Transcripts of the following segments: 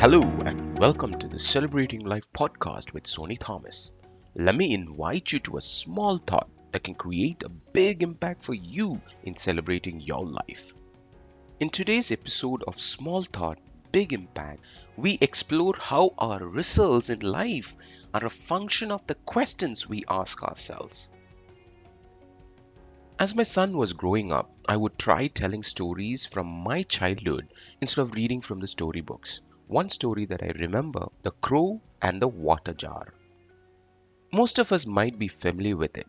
Hello, and welcome to the Celebrating Life podcast with Sony Thomas. Let me invite you to a small thought that can create a big impact for you in celebrating your life. In today's episode of Small Thought, Big Impact, we explore how our results in life are a function of the questions we ask ourselves. As my son was growing up, I would try telling stories from my childhood instead of reading from the storybooks. One story that I remember The Crow and the Water Jar. Most of us might be familiar with it.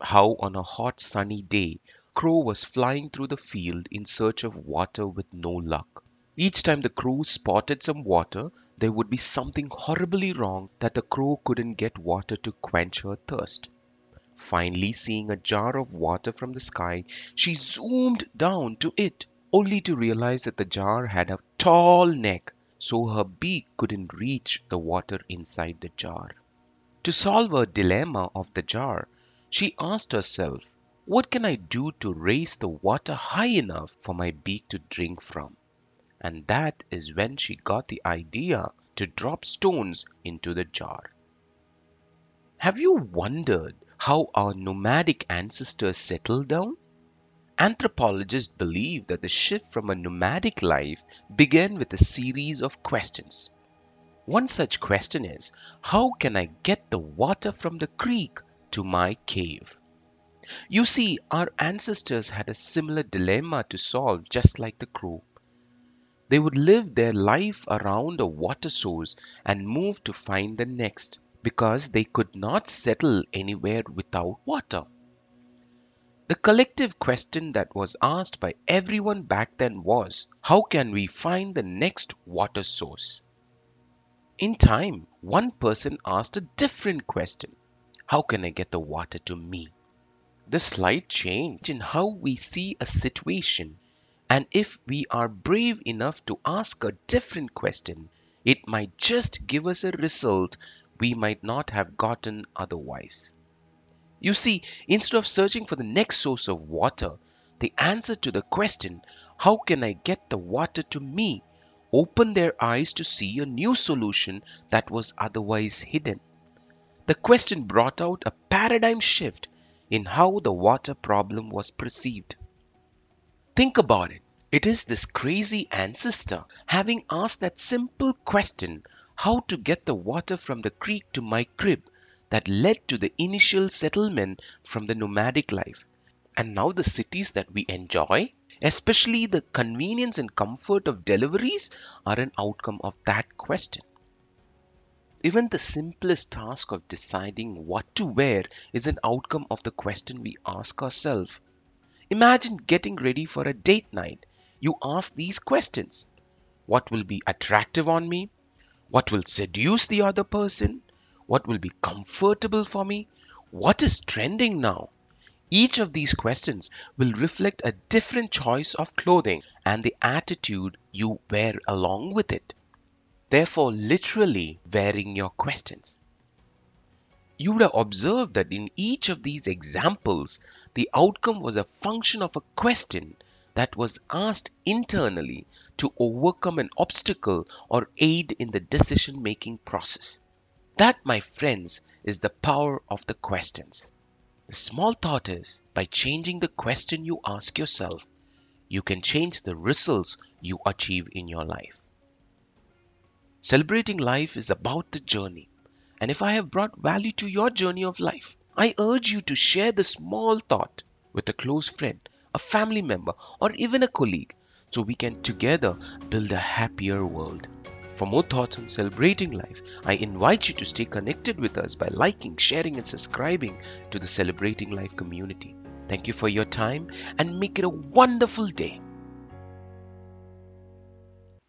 How on a hot sunny day, Crow was flying through the field in search of water with no luck. Each time the crow spotted some water, there would be something horribly wrong that the crow couldn't get water to quench her thirst. Finally, seeing a jar of water from the sky, she zoomed down to it, only to realize that the jar had a tall neck, so her beak couldn't reach the water inside the jar. To solve her dilemma of the jar, she asked herself, What can I do to raise the water high enough for my beak to drink from? And that is when she got the idea to drop stones into the jar. Have you wondered how our nomadic ancestors settled down? Anthropologists believe that the shift from a nomadic life began with a series of questions. One such question is How can I get the water from the creek to my cave? You see, our ancestors had a similar dilemma to solve, just like the crow. They would live their life around a water source and move to find the next because they could not settle anywhere without water. The collective question that was asked by everyone back then was how can we find the next water source? In time, one person asked a different question how can I get the water to me? The slight change in how we see a situation, and if we are brave enough to ask a different question, it might just give us a result we might not have gotten otherwise. You see, instead of searching for the next source of water, the answer to the question, How can I get the water to me? opened their eyes to see a new solution that was otherwise hidden. The question brought out a paradigm shift in how the water problem was perceived. Think about it. It is this crazy ancestor having asked that simple question how to get the water from the creek to my crib that led to the initial settlement from the nomadic life. And now the cities that we enjoy, especially the convenience and comfort of deliveries, are an outcome of that question. Even the simplest task of deciding what to wear is an outcome of the question we ask ourselves. Imagine getting ready for a date night. You ask these questions What will be attractive on me? What will seduce the other person? What will be comfortable for me? What is trending now? Each of these questions will reflect a different choice of clothing and the attitude you wear along with it. Therefore, literally wearing your questions. You would have observed that in each of these examples, the outcome was a function of a question that was asked internally to overcome an obstacle or aid in the decision making process. That, my friends, is the power of the questions. The small thought is by changing the question you ask yourself, you can change the results you achieve in your life. Celebrating life is about the journey. And if I have brought value to your journey of life, I urge you to share the small thought with a close friend a family member, or even a colleague so we can together build a happier world. For more thoughts on celebrating life, I invite you to stay connected with us by liking, sharing, and subscribing to the Celebrating Life community. Thank you for your time and make it a wonderful day.